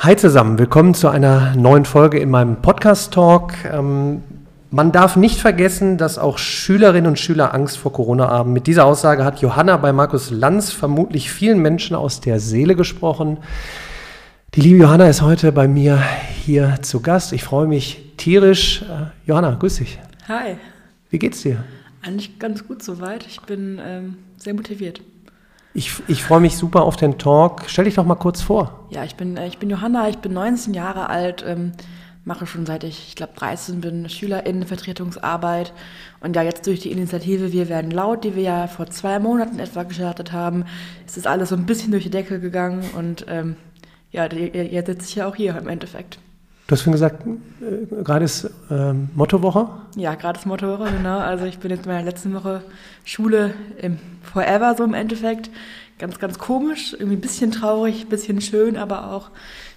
Hi zusammen, willkommen zu einer neuen Folge in meinem Podcast-Talk. Ähm, man darf nicht vergessen, dass auch Schülerinnen und Schüler Angst vor Corona haben. Mit dieser Aussage hat Johanna bei Markus Lanz vermutlich vielen Menschen aus der Seele gesprochen. Die liebe Johanna ist heute bei mir hier zu Gast. Ich freue mich tierisch. Äh, Johanna, grüß dich. Hi. Wie geht's dir? Eigentlich ganz gut soweit. Ich bin ähm, sehr motiviert. Ich, ich freue mich super auf den Talk. Stell dich doch mal kurz vor. Ja, ich bin, äh, ich bin Johanna, ich bin 19 Jahre alt, ähm, mache schon seit ich, ich glaube, 13 bin SchülerInnenvertretungsarbeit. Und ja, jetzt durch die Initiative Wir werden laut, die wir ja vor zwei Monaten etwa gestartet haben, ist das alles so ein bisschen durch die Decke gegangen. Und ähm, ja, jetzt sitze ich ja auch hier im Endeffekt. Du hast vorhin gesagt, äh, gerade ist ähm, Mottowoche? Ja, gerade ist Mottowoche, genau. Also ich bin jetzt in meiner letzten Woche Schule im Forever so im Endeffekt. Ganz, ganz komisch, irgendwie ein bisschen traurig, ein bisschen schön, aber auch,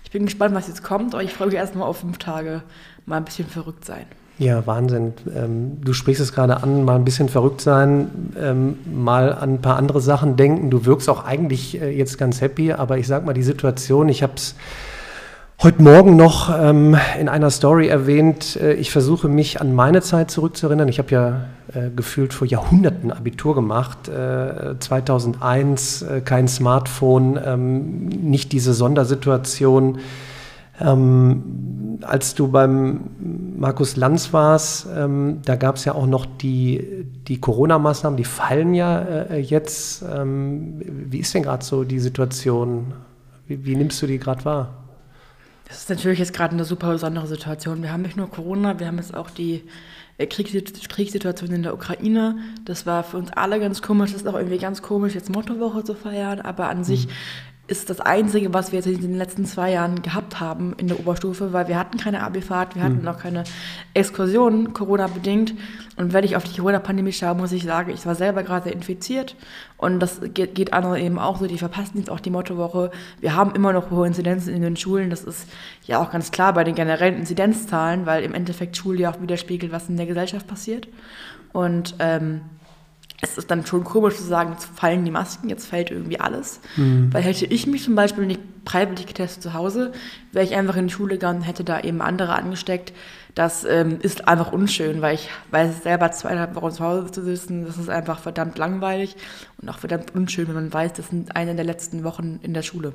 ich bin gespannt, was jetzt kommt. Aber ich freue mich erstmal auf fünf Tage mal ein bisschen verrückt sein. Ja, Wahnsinn. Ähm, du sprichst es gerade an, mal ein bisschen verrückt sein, ähm, mal an ein paar andere Sachen denken. Du wirkst auch eigentlich äh, jetzt ganz happy, aber ich sag mal, die Situation, ich habe es heute Morgen noch ähm, in einer Story erwähnt, äh, ich versuche mich an meine Zeit zurückzuerinnern. Ich habe ja äh, gefühlt vor Jahrhunderten Abitur gemacht. Äh, 2001 äh, kein Smartphone, ähm, nicht diese Sondersituation. Ähm, als du beim Markus Lanz warst, ähm, da gab es ja auch noch die, die Corona-Maßnahmen, die fallen ja äh, jetzt. Ähm, wie ist denn gerade so die Situation? Wie, wie nimmst du die gerade wahr? Das ist natürlich jetzt gerade eine super besondere Situation. Wir haben nicht nur Corona, wir haben jetzt auch die äh, Kriegssituation in der Ukraine. Das war für uns alle ganz komisch. Das ist auch irgendwie ganz komisch, jetzt Mottowoche zu feiern. Aber an mhm. sich ist das Einzige, was wir jetzt in den letzten zwei Jahren gehabt haben in der Oberstufe, weil wir hatten keine Abi-Fahrt, wir hatten mhm. auch keine Exkursionen, Corona-bedingt. Und wenn ich auf die Corona-Pandemie schaue, muss ich sagen, ich war selber gerade infiziert und das geht, geht anderen eben auch so, die verpassen jetzt auch die Mottowoche. Wir haben immer noch hohe Inzidenzen in den Schulen, das ist ja auch ganz klar bei den generellen Inzidenzzahlen, weil im Endeffekt Schule ja auch widerspiegelt, was in der Gesellschaft passiert. Und ähm, es ist dann schon komisch zu sagen, jetzt fallen die Masken, jetzt fällt irgendwie alles. Mhm. Weil hätte ich mich zum Beispiel nicht freiwillig getestet zu Hause, wäre ich einfach in die Schule gegangen und hätte da eben andere angesteckt. Das ähm, ist einfach unschön, weil ich weiß selber zweieinhalb Wochen zu Hause zu sitzen, das ist einfach verdammt langweilig und auch verdammt unschön, wenn man weiß, das sind eine der letzten Wochen in der Schule.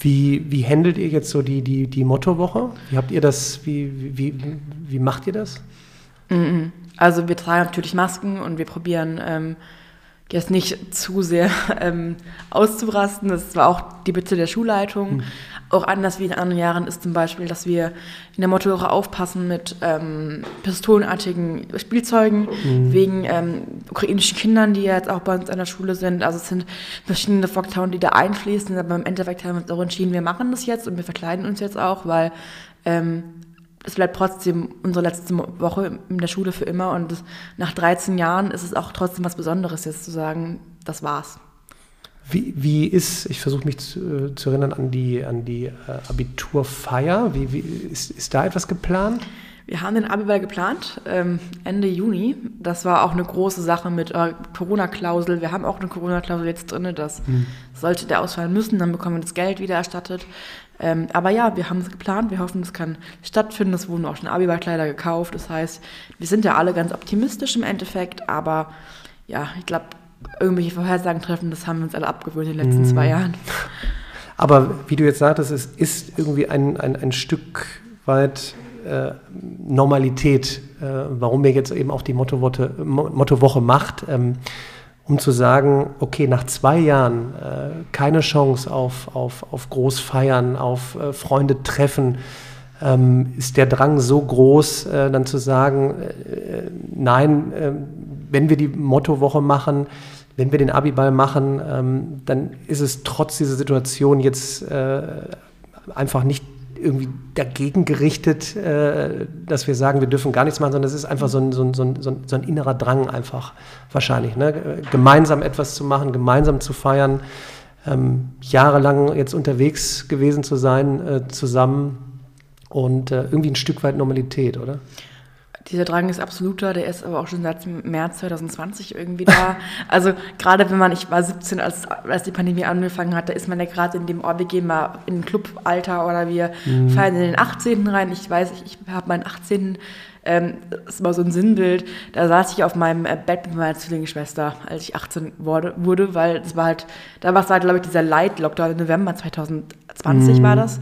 Wie, wie handelt ihr jetzt so die, die, die Mottowoche? Wie habt ihr das, wie, wie, wie macht ihr das? Mhm. Also wir tragen natürlich Masken und wir probieren ähm, jetzt nicht zu sehr ähm, auszurasten. Das war auch die Bitte der Schulleitung. Mhm. Auch anders wie in anderen Jahren ist zum Beispiel, dass wir in der Mottowoche aufpassen mit ähm, pistolenartigen Spielzeugen mhm. wegen ähm, ukrainischen Kindern, die jetzt auch bei uns an der Schule sind. Also es sind verschiedene Faktoren, die da einfließen. Aber im Endeffekt haben wir uns auch entschieden, wir machen das jetzt und wir verkleiden uns jetzt auch, weil ähm, es bleibt trotzdem unsere letzte Woche in der Schule für immer und nach 13 Jahren ist es auch trotzdem was Besonderes, jetzt zu sagen, das war's. Wie, wie ist, ich versuche mich zu, äh, zu, erinnern an die, an die äh, Abiturfeier, wie, wie, ist, ist da etwas geplant? Wir haben den Abiball geplant, ähm, Ende Juni. Das war auch eine große Sache mit äh, Corona-Klausel. Wir haben auch eine Corona-Klausel jetzt drin, das hm. sollte der ausfallen müssen, dann bekommen wir das Geld wieder erstattet. Ähm, aber ja, wir haben es geplant, wir hoffen, es kann stattfinden. Es wurden auch schon Abiballkleider gekauft. Das heißt, wir sind ja alle ganz optimistisch im Endeffekt, aber ja, ich glaube, irgendwelche Vorhersagen treffen, das haben wir uns alle abgewöhnt in den letzten mm. zwei Jahren. Aber wie du jetzt sagtest, es ist irgendwie ein, ein, ein Stück weit äh, Normalität, äh, warum wir jetzt eben auch die Mottowoche, Mottowoche macht. Ähm, um zu sagen, okay, nach zwei Jahren äh, keine Chance auf, auf, auf Großfeiern, auf äh, Freunde treffen, ähm, ist der Drang so groß, äh, dann zu sagen, äh, nein, äh, wenn wir die Mottowoche machen, wenn wir den Abiball machen, ähm, dann ist es trotz dieser Situation jetzt äh, einfach nicht irgendwie dagegen gerichtet, äh, dass wir sagen, wir dürfen gar nichts machen, sondern es ist einfach so ein, so ein, so ein, so ein innerer Drang einfach wahrscheinlich. Ne? Gemeinsam etwas zu machen, gemeinsam zu feiern, ähm, jahrelang jetzt unterwegs gewesen zu sein, äh, zusammen und äh, irgendwie ein Stück weit Normalität, oder? Dieser Drang ist absoluter, der ist aber auch schon seit März 2020 irgendwie da. also gerade wenn man, ich war 17, als, als die Pandemie angefangen hat, da ist man ja gerade in dem, oh, wir gehen mal in ein Clubalter oder wir mhm. feiern in den 18. rein. Ich weiß, ich, ich habe meinen 18. Ähm, das ist immer so ein Sinnbild. Da saß ich auf meinem äh, Bett mit meiner Zwillingsschwester, als ich 18 wurde, wurde weil es war halt, da war es halt, glaube ich, dieser Light-Lockdown im November 2020 mhm. war das.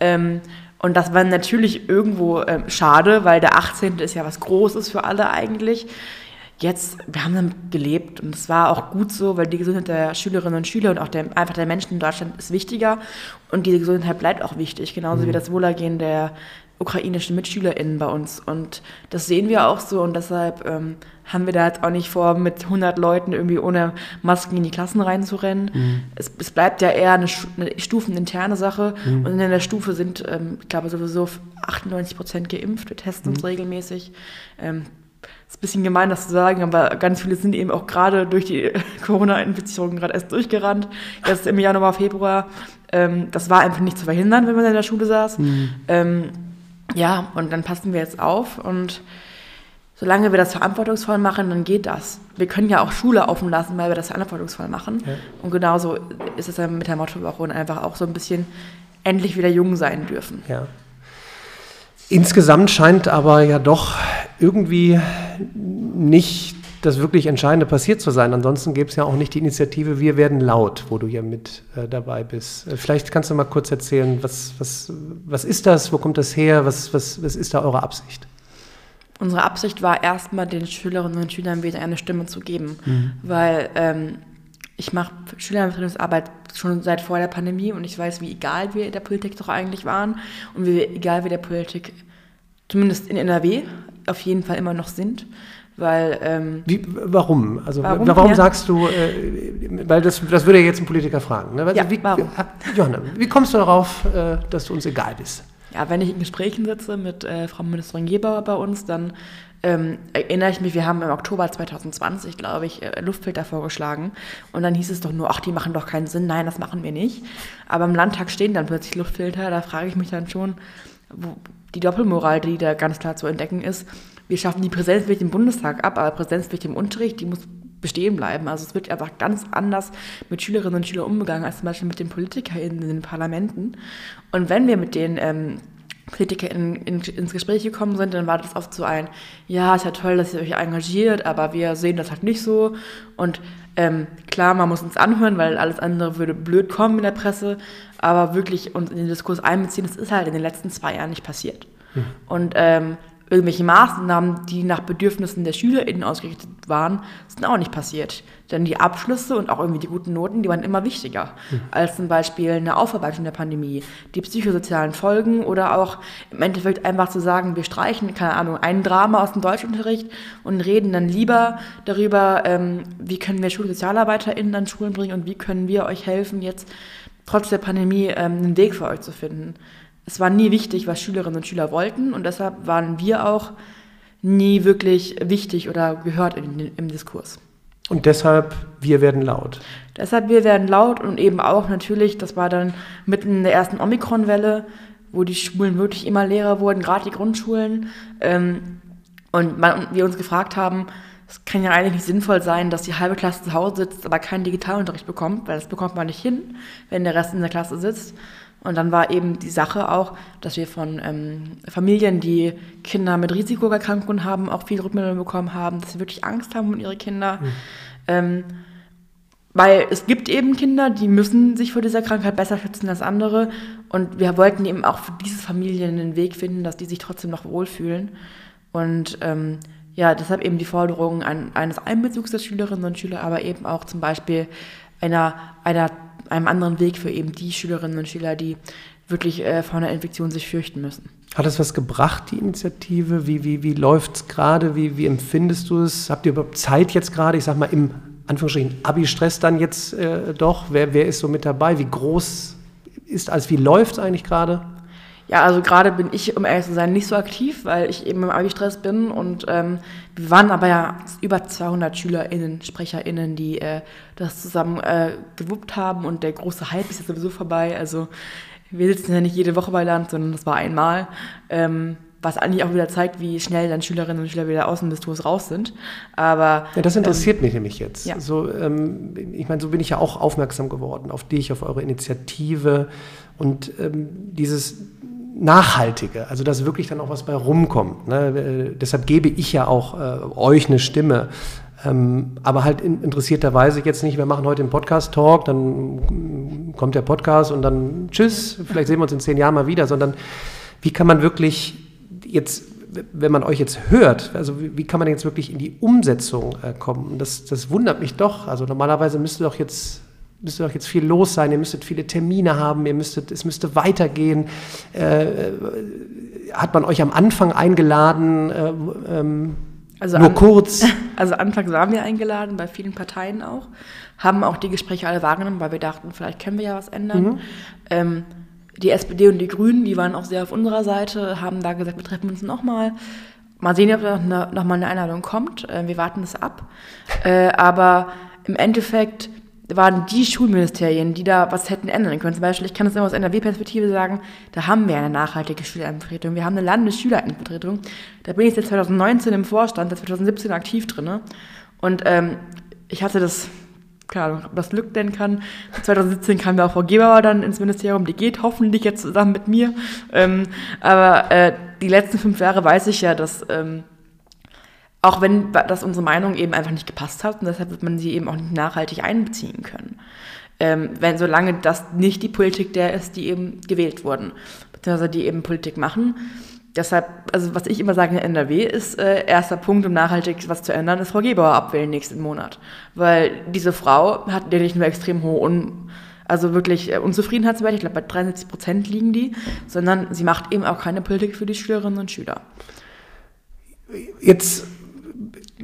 Ähm, und das war natürlich irgendwo ähm, schade, weil der 18. ist ja was Großes für alle eigentlich. Jetzt, wir haben damit gelebt und es war auch gut so, weil die Gesundheit der Schülerinnen und Schüler und auch der, einfach der Menschen in Deutschland ist wichtiger und diese Gesundheit bleibt auch wichtig, genauso mhm. wie das Wohlergehen der ukrainischen MitschülerInnen bei uns. Und das sehen wir auch so und deshalb ähm, haben wir da jetzt auch nicht vor, mit 100 Leuten irgendwie ohne Masken in die Klassen reinzurennen. Mhm. Es, es, bleibt ja eher eine, eine stufeninterne Sache mhm. und in der Stufe sind, ähm, ich glaube, sowieso 98 Prozent geimpft. Wir testen mhm. uns regelmäßig. Ähm, ist ein bisschen gemein, das zu sagen, aber ganz viele sind eben auch gerade durch die Corona-Infizierung gerade erst durchgerannt. Jetzt im Januar, Februar. Ähm, das war einfach nicht zu verhindern, wenn man in der Schule saß. Mhm. Ja, und dann passen wir jetzt auf und solange wir das verantwortungsvoll machen, dann geht das. Wir können ja auch Schule offen lassen, weil wir das verantwortungsvoll machen. Ja. Und genauso ist es dann mit der Mottowoche einfach auch so ein bisschen endlich wieder jung sein dürfen. Ja. Insgesamt scheint aber ja doch irgendwie nicht das wirklich Entscheidende passiert zu sein. Ansonsten gäbe es ja auch nicht die Initiative Wir werden laut, wo du ja mit äh, dabei bist. Äh, vielleicht kannst du mal kurz erzählen, was, was, was ist das, wo kommt das her, was, was, was ist da eure Absicht? Unsere Absicht war erstmal den Schülerinnen und Schülern wieder eine Stimme zu geben, mhm. weil ähm, ich mache Schülervertretungsarbeit schon seit vor der Pandemie und ich weiß, wie egal wir der Politik doch eigentlich waren und wie egal wir der Politik, zumindest in NRW, auf jeden Fall immer noch sind. Weil, ähm, wie, warum? Also warum, warum sagst du, äh, weil das, das würde ja jetzt ein Politiker fragen. Ne? Also, ja, wie, warum? Johanna, wie kommst du darauf, äh, dass du uns egal bist? Ja, wenn ich in Gesprächen sitze mit äh, Frau Ministerin Gebauer bei uns, dann ähm, erinnere ich mich, wir haben im Oktober 2020, glaube ich, äh, Luftfilter vorgeschlagen. Und dann hieß es doch nur, ach, die machen doch keinen Sinn. Nein, das machen wir nicht. Aber im Landtag stehen dann plötzlich Luftfilter. Da frage ich mich dann schon, wo die Doppelmoral, die da ganz klar zu entdecken ist, wir schaffen die Präsenzpflicht im Bundestag ab, aber Präsenzpflicht im Unterricht, die muss bestehen bleiben. Also es wird einfach ganz anders mit Schülerinnen und Schülern umgegangen als zum Beispiel mit den PolitikerInnen in den Parlamenten. Und wenn wir mit den ähm, Politiker in, in, ins Gespräch gekommen sind, dann war das oft so ein, ja, ist ja toll, dass ihr euch engagiert, aber wir sehen das halt nicht so. Und ähm, klar, man muss uns anhören, weil alles andere würde blöd kommen in der Presse, aber wirklich uns in den Diskurs einbeziehen, das ist halt in den letzten zwei Jahren nicht passiert. Hm. Und ähm, irgendwelche Maßnahmen, die nach Bedürfnissen der SchülerInnen ausgerichtet waren, sind auch nicht passiert. Denn die Abschlüsse und auch irgendwie die guten Noten, die waren immer wichtiger mhm. als zum Beispiel eine Aufarbeitung der Pandemie, die psychosozialen Folgen oder auch im Endeffekt einfach zu sagen, wir streichen, keine Ahnung, ein Drama aus dem Deutschunterricht und reden dann lieber darüber, ähm, wie können wir SchulsozialarbeiterInnen an Schulen bringen und wie können wir euch helfen, jetzt trotz der Pandemie ähm, einen Weg für euch zu finden es war nie wichtig, was Schülerinnen und Schüler wollten und deshalb waren wir auch nie wirklich wichtig oder gehört in, im Diskurs. Und deshalb, wir werden laut. Deshalb, wir werden laut und eben auch natürlich, das war dann mitten in der ersten Omikron-Welle, wo die Schulen wirklich immer leerer wurden, gerade die Grundschulen. Ähm, und man, wir uns gefragt haben, es kann ja eigentlich nicht sinnvoll sein, dass die halbe Klasse zu Hause sitzt, aber keinen Digitalunterricht bekommt, weil das bekommt man nicht hin, wenn der Rest in der Klasse sitzt. Und dann war eben die Sache auch, dass wir von ähm, Familien, die Kinder mit Risikoerkrankungen haben, auch viel Rückmeldungen bekommen haben, dass sie wirklich Angst haben um ihre Kinder. Mhm. Ähm, weil es gibt eben Kinder, die müssen sich vor dieser Krankheit besser schützen als andere. Und wir wollten eben auch für diese Familien einen Weg finden, dass die sich trotzdem noch wohlfühlen. Und ähm, ja, deshalb eben die Forderung ein, eines Einbezugs der Schülerinnen und Schüler, aber eben auch zum Beispiel einer, einer einem anderen Weg für eben die Schülerinnen und Schüler, die wirklich äh, vor einer Infektion sich fürchten müssen. Hat es was gebracht, die Initiative? Wie, wie, wie läuft es gerade? Wie, wie empfindest du es? Habt ihr überhaupt Zeit jetzt gerade? Ich sag mal, im Anführungsstrichen Abi-Stress dann jetzt äh, doch? Wer, wer ist so mit dabei? Wie groß ist alles? Wie läuft es eigentlich gerade? Ja, also gerade bin ich, um ehrlich zu sein, nicht so aktiv, weil ich eben im Abi-Stress bin und ähm, wir waren aber ja über 200 SchülerInnen, SprecherInnen, die äh, das zusammen äh, gewuppt haben und der große Hype ist jetzt sowieso vorbei. Also wir sitzen ja nicht jede Woche bei Land, sondern das war einmal. Ähm, was eigentlich auch wieder zeigt, wie schnell dann Schülerinnen und Schüler wieder aus dem Diskurs raus sind. Aber ja, das interessiert ähm, mich nämlich jetzt. Ja. So, ähm, ich meine, so bin ich ja auch aufmerksam geworden auf dich, auf eure Initiative und ähm, dieses Nachhaltige, also dass wirklich dann auch was bei rumkommt. Ne? Äh, deshalb gebe ich ja auch äh, euch eine Stimme. Ähm, aber halt in, interessierterweise jetzt nicht, wir machen heute einen Podcast-Talk, dann kommt der Podcast und dann tschüss, vielleicht sehen wir uns in zehn Jahren mal wieder, sondern wie kann man wirklich jetzt, wenn man euch jetzt hört, also wie, wie kann man jetzt wirklich in die Umsetzung äh, kommen? Das, das wundert mich doch. Also normalerweise müsste doch jetzt müsste doch jetzt viel los sein, ihr müsstet viele Termine haben, ihr müsstet, es müsste weitergehen. Äh, hat man euch am Anfang eingeladen? Äh, ähm, also nur an, kurz? Also anfangs waren wir eingeladen, bei vielen Parteien auch, haben auch die Gespräche alle wahrgenommen, weil wir dachten, vielleicht können wir ja was ändern. Mhm. Ähm, die SPD und die Grünen, die waren auch sehr auf unserer Seite, haben da gesagt, wir treffen uns nochmal. Mal sehen, ob da noch, noch mal eine Einladung kommt. Äh, wir warten das ab. Äh, aber im Endeffekt waren die Schulministerien, die da was hätten ändern können. Zum Beispiel, ich kann das immer aus NRW-Perspektive sagen, da haben wir eine nachhaltige Schülerenvertretung. Wir haben eine Landesschülerenvertretung. Da bin ich seit 2019 im Vorstand, seit 2017 aktiv drin. Und ähm, ich hatte das keine Ahnung, ob das Glück denn kann. 2017 kam ja auch Frau Gebauer dann ins Ministerium, die geht hoffentlich jetzt zusammen mit mir. Ähm, aber äh, die letzten fünf Jahre weiß ich ja, dass ähm, auch wenn das unsere Meinung eben einfach nicht gepasst hat und deshalb wird man sie eben auch nicht nachhaltig einbeziehen können. Ähm, wenn solange das nicht die Politik der ist, die eben gewählt wurden, beziehungsweise die eben Politik machen, Deshalb, also was ich immer sage in NRW ist, äh, erster Punkt, um nachhaltig was zu ändern, ist Frau Gebauer abwählen nächsten Monat. Weil diese Frau hat ja nicht nur extrem hohe, Un also wirklich äh, Unzufriedenheitswerte, ich glaube bei 73 Prozent liegen die, sondern sie macht eben auch keine Politik für die Schülerinnen und Schüler. Jetzt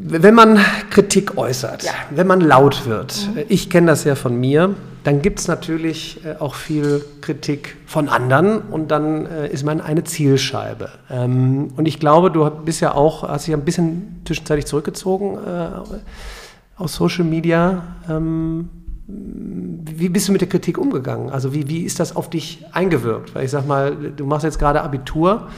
wenn man Kritik äußert, ja. wenn man laut wird, mhm. ich kenne das ja von mir, dann gibt es natürlich äh, auch viel Kritik von anderen und dann äh, ist man eine Zielscheibe. Ähm, und ich glaube, du bist ja auch, hast dich ein bisschen zwischenzeitlich zurückgezogen äh, aus Social Media. Ähm, wie bist du mit der Kritik umgegangen? Also wie, wie ist das auf dich eingewirkt? Weil ich sag mal, du machst jetzt gerade Abitur.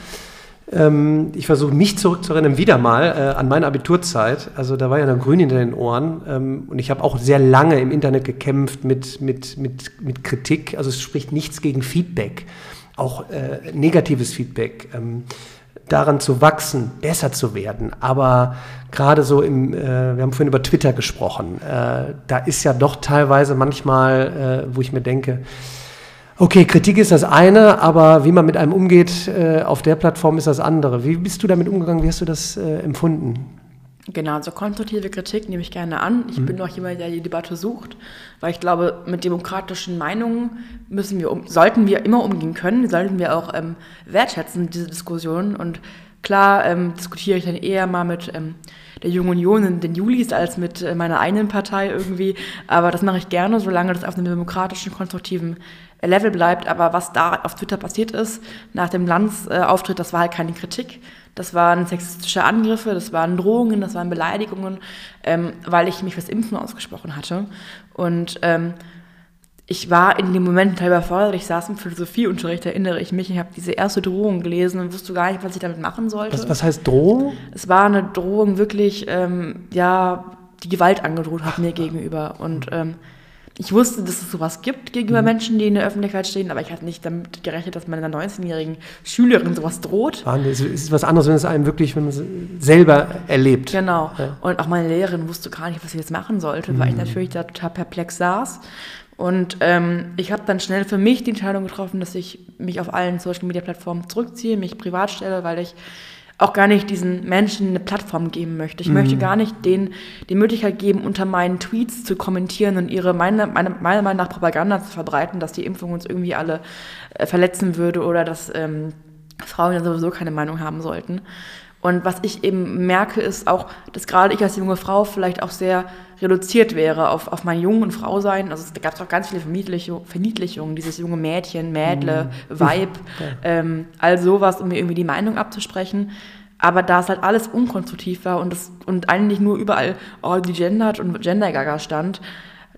Ähm, ich versuche mich zurückzurennen, wieder mal äh, an meine Abiturzeit. Also da war ja noch grün hinter den Ohren. Ähm, und ich habe auch sehr lange im Internet gekämpft mit, mit, mit, mit Kritik. Also es spricht nichts gegen Feedback, auch äh, negatives Feedback. Ähm, daran zu wachsen, besser zu werden. Aber gerade so im, äh, wir haben vorhin über Twitter gesprochen, äh, da ist ja doch teilweise manchmal, äh, wo ich mir denke, Okay, Kritik ist das eine, aber wie man mit einem umgeht äh, auf der Plattform ist das andere. Wie bist du damit umgegangen? Wie hast du das äh, empfunden? Genau, so konstruktive Kritik nehme ich gerne an. Ich mhm. bin auch jemand, der die Debatte sucht, weil ich glaube, mit demokratischen Meinungen müssen wir um, sollten wir immer umgehen können, sollten wir auch ähm, wertschätzen, diese Diskussion. Und klar ähm, diskutiere ich dann eher mal mit ähm, der Jungen Union und den Julis als mit äh, meiner eigenen Partei irgendwie. Aber das mache ich gerne, solange das auf einem demokratischen, konstruktiven Level bleibt. Aber was da auf Twitter passiert ist, nach dem Lanz-Auftritt, das war halt keine Kritik. Das waren sexistische Angriffe, das waren Drohungen, das waren Beleidigungen, ähm, weil ich mich fürs Impfen ausgesprochen hatte. Und ähm, ich war in dem Moment total überfordert. Ich saß im Philosophieunterricht, erinnere ich mich. Ich habe diese erste Drohung gelesen und wusste gar nicht, was ich damit machen sollte. Was, was heißt Drohung? Es war eine Drohung wirklich, ähm, ja, die Gewalt angedroht hat mir gegenüber. Und ähm, ich wusste, dass es sowas gibt gegenüber mhm. Menschen, die in der Öffentlichkeit stehen, aber ich hatte nicht damit gerechnet, dass meiner 19-jährigen Schülerin sowas droht. Es ist was anderes, wenn es einem wirklich, wenn man es selber erlebt. Genau. Ja. Und auch meine Lehrerin wusste gar nicht, was sie jetzt machen sollte, mhm. weil ich mhm. natürlich da total perplex saß. Und ähm, ich habe dann schnell für mich die Entscheidung getroffen, dass ich mich auf allen Social-Media-Plattformen zurückziehe, mich privat stelle, weil ich auch gar nicht diesen Menschen eine Plattform geben möchte. Ich mhm. möchte gar nicht denen die Möglichkeit geben, unter meinen Tweets zu kommentieren und ihre meine, meine, meiner Meinung nach Propaganda zu verbreiten, dass die Impfung uns irgendwie alle äh, verletzen würde oder dass ähm, Frauen ja sowieso keine Meinung haben sollten. Und was ich eben merke, ist auch, dass gerade ich als junge Frau vielleicht auch sehr reduziert wäre auf, auf mein Jung und Frau sein. Also es gab auch ganz viele Verniedlichungen, dieses junge Mädchen, Mädle, mhm. Vibe, ähm, all sowas, um mir irgendwie die Meinung abzusprechen. Aber da es halt alles unkonstruktiv war und, das, und eigentlich nur überall oh, die gendert und Gender-Gaga stand,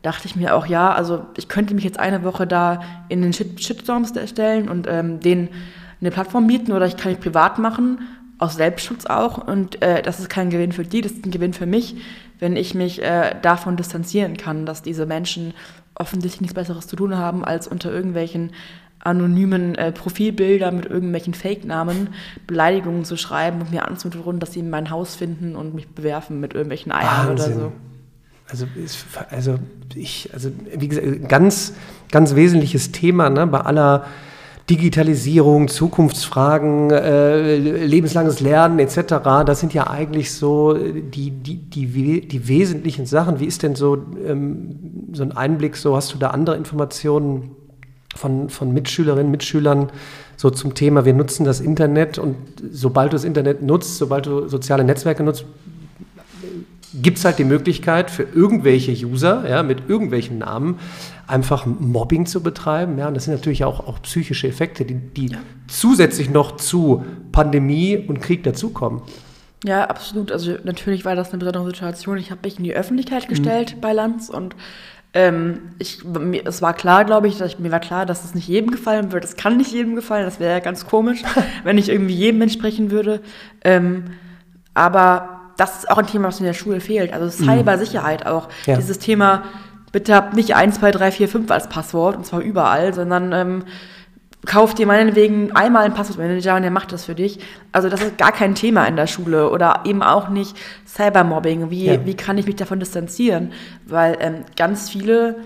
dachte ich mir auch, ja, also ich könnte mich jetzt eine Woche da in den Shit Shitstorm stellen und ähm, den eine Plattform bieten oder ich kann mich privat machen, aus Selbstschutz auch. Und äh, das ist kein Gewinn für die, das ist ein Gewinn für mich, wenn ich mich äh, davon distanzieren kann, dass diese Menschen offensichtlich nichts Besseres zu tun haben, als unter irgendwelchen anonymen äh, Profilbildern mit irgendwelchen Fake-Namen Beleidigungen zu schreiben und mir anzudrohen, dass sie mein Haus finden und mich bewerfen mit irgendwelchen Eiern Wahnsinn. oder so. Also, also ich, also wie gesagt, ganz, ganz wesentliches Thema ne, bei aller Digitalisierung, Zukunftsfragen, äh, lebenslanges Lernen etc. Das sind ja eigentlich so die, die, die, die wesentlichen Sachen. Wie ist denn so, ähm, so ein Einblick, so hast du da andere Informationen von, von Mitschülerinnen, Mitschülern so zum Thema, wir nutzen das Internet und sobald du das Internet nutzt, sobald du soziale Netzwerke nutzt, gibt es halt die Möglichkeit für irgendwelche User ja, mit irgendwelchen Namen einfach Mobbing zu betreiben. Ja, und das sind natürlich auch, auch psychische Effekte, die, die ja. zusätzlich noch zu Pandemie und Krieg dazukommen. Ja, absolut. Also natürlich war das eine besondere Situation. Ich habe mich in die Öffentlichkeit gestellt mhm. bei Lanz und ähm, ich, mir, es war klar, glaube ich, ich, mir war klar, dass es nicht jedem gefallen wird. Es kann nicht jedem gefallen. Das wäre ja ganz komisch, wenn ich irgendwie jedem entsprechen würde. Ähm, aber das ist auch ein Thema, was in der Schule fehlt. Also Cybersicherheit auch. Ja. Dieses Thema, bitte habt nicht 1, 2, 3, 4, 5 als Passwort, und zwar überall, sondern ähm, kauft dir meinetwegen einmal einen Passwortmanager und der macht das für dich. Also das ist gar kein Thema in der Schule oder eben auch nicht Cybermobbing. Wie, ja. wie kann ich mich davon distanzieren? Weil ähm, ganz viele,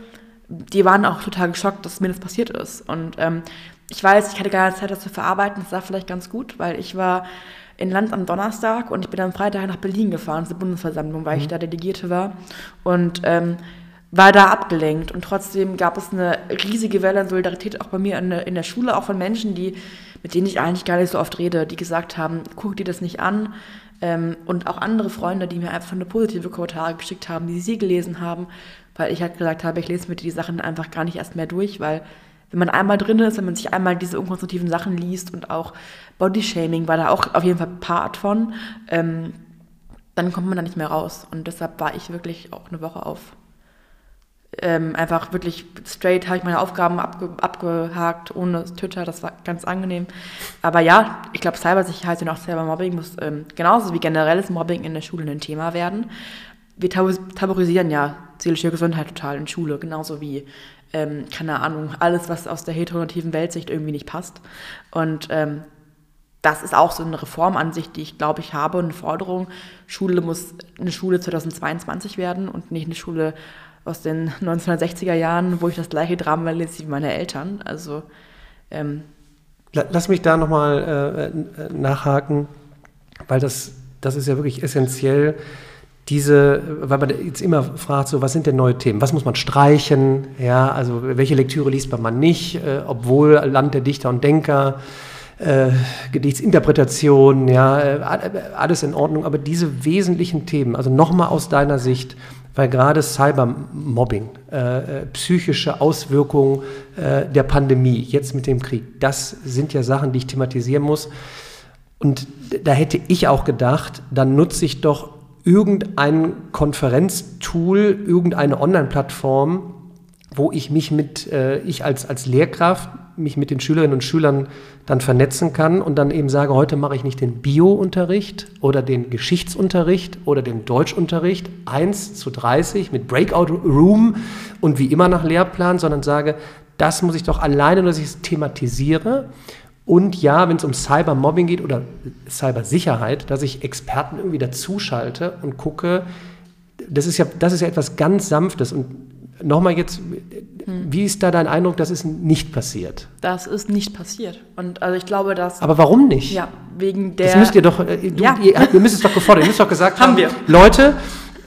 die waren auch total geschockt, dass mir das passiert ist. Und ähm, ich weiß, ich hatte gar keine Zeit, das zu verarbeiten. Das war vielleicht ganz gut, weil ich war in Land am Donnerstag und ich bin am Freitag nach Berlin gefahren zur Bundesversammlung, weil mhm. ich da Delegierte war. Und ähm, war da abgelenkt. Und trotzdem gab es eine riesige Welle an Solidarität auch bei mir in, in der Schule, auch von Menschen, die, mit denen ich eigentlich gar nicht so oft rede, die gesagt haben, guck dir das nicht an. Ähm, und auch andere Freunde, die mir einfach eine positive Kommentare geschickt haben, die sie gelesen haben, weil ich halt gesagt habe, ich lese mir die Sachen einfach gar nicht erst mehr durch, weil wenn man einmal drin ist, wenn man sich einmal diese unkonstruktiven Sachen liest und auch Bodyshaming war da auch auf jeden Fall Part von, ähm, dann kommt man da nicht mehr raus. Und deshalb war ich wirklich auch eine Woche auf. Ähm, einfach wirklich straight habe ich meine Aufgaben abge abgehakt, ohne Twitter, das war ganz angenehm. Aber ja, ich glaube, Cybersicherheit und auch Cybermobbing muss ähm, genauso wie generelles Mobbing in der Schule ein Thema werden. Wir tabuisieren ja seelische Gesundheit total in Schule, genauso wie ähm, keine Ahnung, alles, was aus der heteronormativen Weltsicht irgendwie nicht passt. Und ähm, das ist auch so eine Reformansicht, die ich glaube ich habe, eine Forderung. Schule muss eine Schule 2022 werden und nicht eine Schule aus den 1960er Jahren, wo ich das gleiche Drama lese wie meine Eltern. Also ähm, Lass mich da nochmal äh, nachhaken, weil das, das ist ja wirklich essentiell diese, weil man jetzt immer fragt, so, was sind denn neue Themen? Was muss man streichen? Ja, also welche Lektüre liest man nicht, äh, obwohl Land der Dichter und Denker, äh, Gedichtsinterpretation, ja, äh, alles in Ordnung, aber diese wesentlichen Themen, also nochmal aus deiner Sicht, weil gerade Cybermobbing, äh, äh, psychische Auswirkungen äh, der Pandemie, jetzt mit dem Krieg, das sind ja Sachen, die ich thematisieren muss. Und da hätte ich auch gedacht, dann nutze ich doch irgendein Konferenztool, irgendeine Online-Plattform, wo ich mich mit, äh, ich als, als Lehrkraft, mich mit den Schülerinnen und Schülern dann vernetzen kann und dann eben sage, heute mache ich nicht den Bio-Unterricht oder den Geschichtsunterricht oder den Deutschunterricht 1 zu 30 mit Breakout Room und wie immer nach Lehrplan, sondern sage, das muss ich doch alleine, dass ich es thematisiere und ja, wenn es um Cybermobbing geht oder Cybersicherheit, dass ich Experten irgendwie dazuschalte und gucke, das ist ja, das ist ja etwas ganz Sanftes. Und nochmal jetzt, hm. wie ist da dein Eindruck, das ist nicht passiert? Das ist nicht passiert. Und also ich glaube, dass. Aber warum nicht? Ja, wegen der. Das müsst ihr doch, äh, du, ja. ihr, ihr müsst es doch gefordert, ihr müsst doch gesagt haben, haben wir. Leute,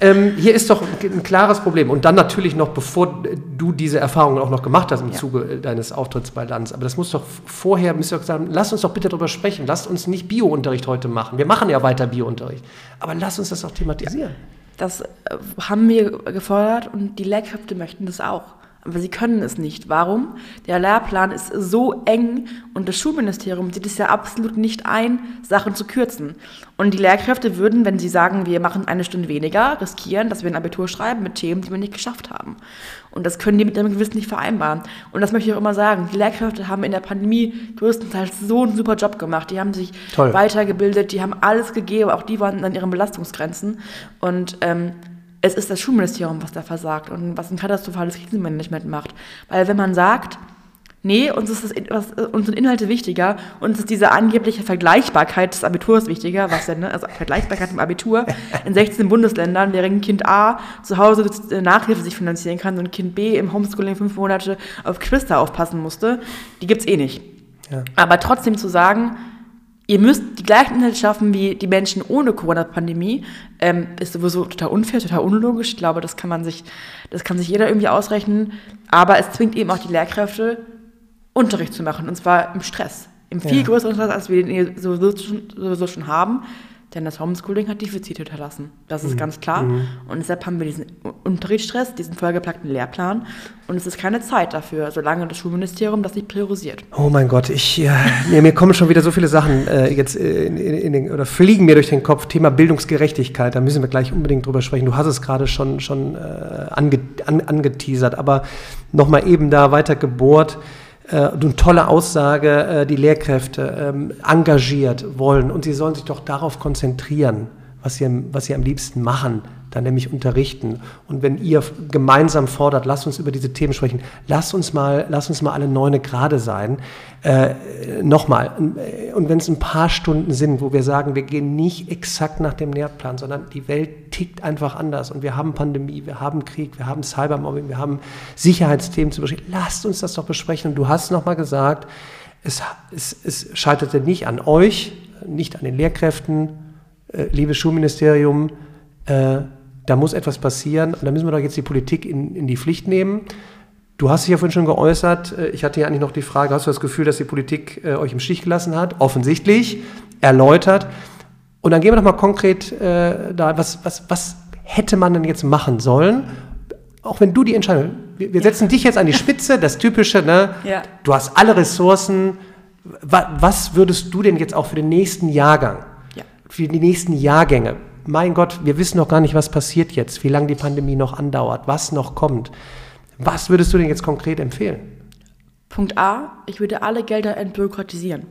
ähm, hier ist doch ein klares Problem. Und dann natürlich noch, bevor du diese Erfahrungen auch noch gemacht hast im ja. Zuge deines Auftritts bei Lanz. Aber das muss doch vorher, müsst ihr doch sagen, lasst uns doch bitte darüber sprechen. Lasst uns nicht Biounterricht heute machen. Wir machen ja weiter Biounterricht. Aber lasst uns das doch thematisieren. Ja. Das äh, haben wir gefordert und die Lehrkräfte möchten das auch. Aber sie können es nicht. Warum? Der Lehrplan ist so eng und das Schulministerium sieht es ja absolut nicht ein, Sachen zu kürzen. Und die Lehrkräfte würden, wenn sie sagen, wir machen eine Stunde weniger, riskieren, dass wir ein Abitur schreiben mit Themen, die wir nicht geschafft haben. Und das können die mit ihrem Gewissen nicht vereinbaren. Und das möchte ich auch immer sagen. Die Lehrkräfte haben in der Pandemie größtenteils so einen super Job gemacht. Die haben sich Toll. weitergebildet, die haben alles gegeben, auch die waren an ihren Belastungsgrenzen. Und ähm, es ist das Schulministerium, was da versagt und was ein katastrophales Krisenmanagement macht. Weil wenn man sagt, nee, uns, ist das, uns sind Inhalte wichtiger, uns ist diese angebliche Vergleichbarkeit des Abiturs wichtiger, was denn, ne? also Vergleichbarkeit im Abitur in 16 Bundesländern, während Kind A zu Hause Nachhilfe sich finanzieren kann und Kind B im Homeschooling fünf Monate auf Geschwister aufpassen musste, die gibt's eh nicht. Ja. Aber trotzdem zu sagen, ihr müsst die gleichen Inhalte schaffen wie die Menschen ohne Corona-Pandemie, ähm, ist sowieso total unfair, total unlogisch. Ich glaube, das kann man sich, das kann sich jeder irgendwie ausrechnen. Aber es zwingt eben auch die Lehrkräfte, Unterricht zu machen, und zwar im Stress. Im viel ja. größeren Stress, als wir den sowieso schon, sowieso schon haben. Denn das Homeschooling hat Defizite hinterlassen. Das ist mhm. ganz klar. Mhm. Und deshalb haben wir diesen Unterrichtsstress, diesen vollgepackten Lehrplan. Und es ist keine Zeit dafür, solange das Schulministerium das nicht priorisiert. Oh mein Gott, ich, ja, mir, mir, kommen schon wieder so viele Sachen äh, jetzt in, in, in den, oder fliegen mir durch den Kopf. Thema Bildungsgerechtigkeit, da müssen wir gleich unbedingt drüber sprechen. Du hast es gerade schon, schon äh, ange, an, angeteasert, aber nochmal eben da weiter gebohrt äh, eine tolle Aussage, äh, die Lehrkräfte ähm, engagiert wollen. Und sie sollen sich doch darauf konzentrieren, was sie, was sie am liebsten machen, dann nämlich unterrichten. Und wenn ihr gemeinsam fordert, lasst uns über diese Themen sprechen, lasst uns mal, lasst uns mal alle neune gerade sein. Äh, Nochmal, und wenn es ein paar Stunden sind, wo wir sagen, wir gehen nicht exakt nach dem Lehrplan, sondern die Welt tickt einfach anders und wir haben Pandemie, wir haben Krieg, wir haben Cybermobbing, wir haben Sicherheitsthemen zu besprechen, lasst uns das doch besprechen. Und du hast nochmal gesagt, es, es, es scheiterte nicht an euch, nicht an den Lehrkräften, äh, liebes Schulministerium, äh, da muss etwas passieren und da müssen wir doch jetzt die Politik in, in die Pflicht nehmen. Du hast dich ja vorhin schon geäußert. Äh, ich hatte ja eigentlich noch die Frage, hast du das Gefühl, dass die Politik äh, euch im Stich gelassen hat? Offensichtlich, erläutert. Und dann gehen wir doch mal konkret äh, da, was, was, was hätte man denn jetzt machen sollen? Auch wenn du die Entscheidung, wir, wir ja. setzen dich jetzt an die Spitze, das Typische, ne? Ja. Du hast alle Ressourcen. Was würdest du denn jetzt auch für den nächsten Jahrgang, ja. für die nächsten Jahrgänge mein Gott, wir wissen noch gar nicht, was passiert jetzt, wie lange die Pandemie noch andauert, was noch kommt. Was würdest du denn jetzt konkret empfehlen? Punkt A, ich würde alle Gelder entbürokratisieren.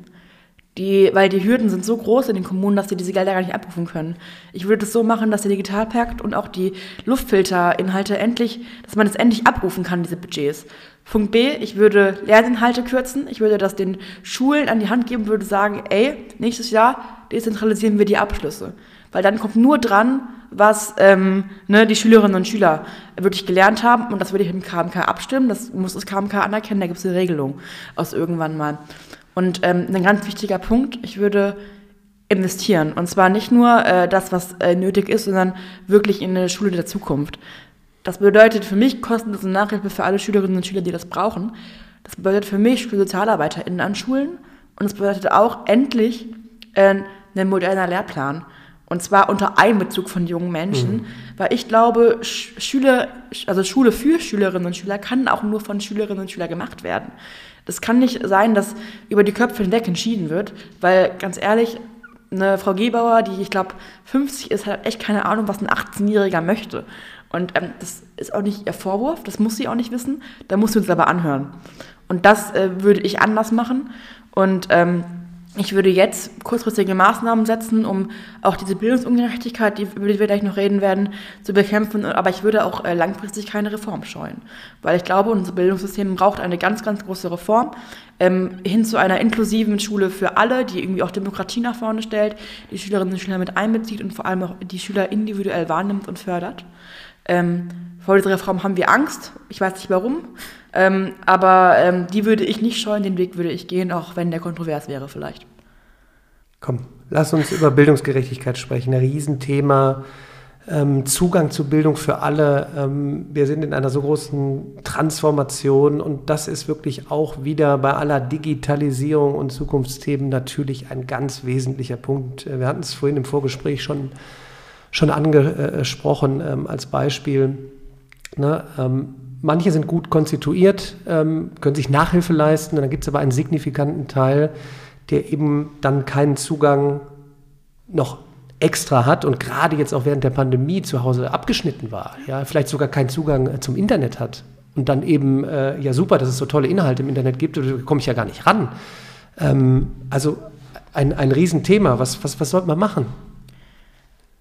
Die, weil die Hürden sind so groß in den Kommunen, dass sie diese Gelder gar nicht abrufen können. Ich würde es so machen, dass der Digitalpakt und auch die Luftfilterinhalte endlich, dass man es endlich abrufen kann, diese Budgets. Punkt B, ich würde Lerninhalte kürzen. Ich würde das den Schulen an die Hand geben, würde sagen, ey, nächstes Jahr dezentralisieren wir die Abschlüsse weil dann kommt nur dran, was ähm, ne, die Schülerinnen und Schüler wirklich gelernt haben und das würde ich im KMK abstimmen, das muss das KMK anerkennen, da gibt es eine Regelung aus irgendwann mal. Und ähm, ein ganz wichtiger Punkt, ich würde investieren und zwar nicht nur äh, das, was äh, nötig ist, sondern wirklich in eine Schule der Zukunft. Das bedeutet für mich kostenlose Nachhilfe für alle Schülerinnen und Schüler, die das brauchen. Das bedeutet für mich SozialarbeiterInnen an Schulen und es bedeutet auch endlich äh, ein moderner Lehrplan. Und zwar unter Einbezug von jungen Menschen, mhm. weil ich glaube, Schüler, also Schule für Schülerinnen und Schüler kann auch nur von Schülerinnen und Schülern gemacht werden. Das kann nicht sein, dass über die Köpfe hinweg entschieden wird, weil ganz ehrlich, eine Frau Gebauer, die ich glaube 50 ist, hat echt keine Ahnung, was ein 18-Jähriger möchte. Und ähm, das ist auch nicht ihr Vorwurf, das muss sie auch nicht wissen, da muss sie uns aber anhören. Und das äh, würde ich anders machen. Und ähm, ich würde jetzt kurzfristige Maßnahmen setzen, um auch diese Bildungsungerechtigkeit, die, über die wir gleich noch reden werden, zu bekämpfen. Aber ich würde auch äh, langfristig keine Reform scheuen. Weil ich glaube, unser Bildungssystem braucht eine ganz, ganz große Reform ähm, hin zu einer inklusiven Schule für alle, die irgendwie auch Demokratie nach vorne stellt, die Schülerinnen und Schüler mit einbezieht und vor allem auch die Schüler individuell wahrnimmt und fördert. Ähm, vor dieser Reform haben wir Angst. Ich weiß nicht warum. Ähm, aber ähm, die würde ich nicht scheuen, den Weg würde ich gehen, auch wenn der kontrovers wäre vielleicht. Komm, lass uns über Bildungsgerechtigkeit sprechen. Ein Riesenthema. Ähm, Zugang zu Bildung für alle. Ähm, wir sind in einer so großen Transformation und das ist wirklich auch wieder bei aller Digitalisierung und Zukunftsthemen natürlich ein ganz wesentlicher Punkt. Wir hatten es vorhin im Vorgespräch schon, schon angesprochen ähm, als Beispiel. Ne? Manche sind gut konstituiert, ähm, können sich Nachhilfe leisten, dann gibt es aber einen signifikanten Teil, der eben dann keinen Zugang noch extra hat und gerade jetzt auch während der Pandemie zu Hause abgeschnitten war, ja, vielleicht sogar keinen Zugang äh, zum Internet hat und dann eben, äh, ja super, dass es so tolle Inhalte im Internet gibt, da komme ich ja gar nicht ran. Ähm, also ein, ein Riesenthema, was, was, was sollte man machen?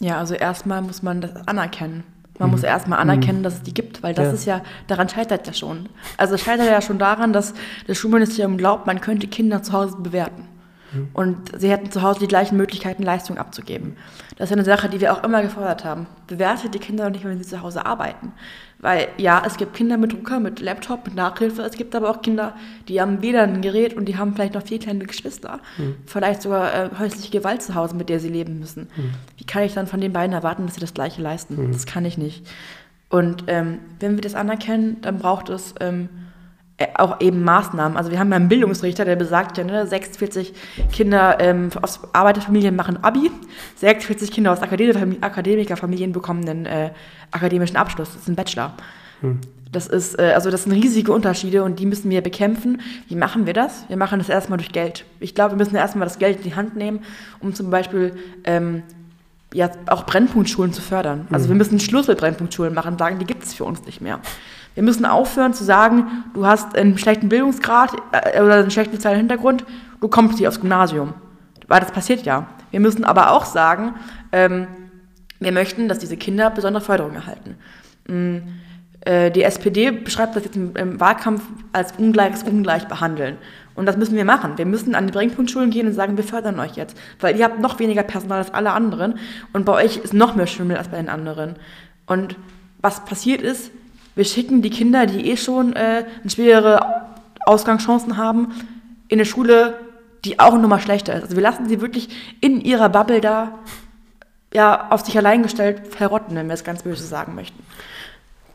Ja, also erstmal muss man das anerkennen. Man mhm. muss erstmal anerkennen, mhm. dass es die gibt, weil das ja. ist ja, daran scheitert ja schon. Also es scheitert ja schon daran, dass das Schulministerium glaubt, man könnte Kinder zu Hause bewerten. Und sie hätten zu Hause die gleichen Möglichkeiten, Leistung abzugeben. Das ist eine Sache, die wir auch immer gefordert haben. Bewertet die Kinder doch nicht, wenn sie zu Hause arbeiten. Weil ja, es gibt Kinder mit Drucker, mit Laptop, mit Nachhilfe. Es gibt aber auch Kinder, die haben weder ein Gerät und die haben vielleicht noch vier kleine Geschwister. Mhm. Vielleicht sogar äh, häusliche Gewalt zu Hause, mit der sie leben müssen. Mhm. Wie kann ich dann von den beiden erwarten, dass sie das Gleiche leisten? Mhm. Das kann ich nicht. Und ähm, wenn wir das anerkennen, dann braucht es ähm, äh, auch eben Maßnahmen. Also wir haben ja einen Bildungsrichter, der besagt ja, ne, 46 Kinder ähm, aus Arbeiterfamilien machen Abi, 46 Kinder aus Akademikerfamilien bekommen einen äh, akademischen Abschluss, das ist ein Bachelor. Hm. Das ist, äh, also das sind riesige Unterschiede und die müssen wir bekämpfen. Wie machen wir das? Wir machen das erstmal durch Geld. Ich glaube, wir müssen erstmal das Geld in die Hand nehmen, um zum Beispiel ähm, ja, auch Brennpunktschulen zu fördern. Also hm. wir müssen Schluss mit Brennpunktschulen machen, sagen, die gibt es für uns nicht mehr. Wir müssen aufhören zu sagen, du hast einen schlechten Bildungsgrad äh, oder einen schlechten sozialen Hintergrund, du kommst hier aufs Gymnasium. Weil das passiert ja. Wir müssen aber auch sagen, ähm, wir möchten, dass diese Kinder besondere Förderung erhalten. Mhm. Äh, die SPD beschreibt das jetzt im, im Wahlkampf als ungleiches Ungleich behandeln. Und das müssen wir machen. Wir müssen an die Brennpunktschulen gehen und sagen, wir fördern euch jetzt. Weil ihr habt noch weniger Personal als alle anderen und bei euch ist noch mehr Schimmel als bei den anderen. Und was passiert ist, wir schicken die Kinder, die eh schon äh, schwere Ausgangschancen haben, in eine Schule, die auch nochmal schlechter ist. Also wir lassen sie wirklich in ihrer Bubble da ja, auf sich allein gestellt verrotten, wenn wir es ganz böse sagen möchten.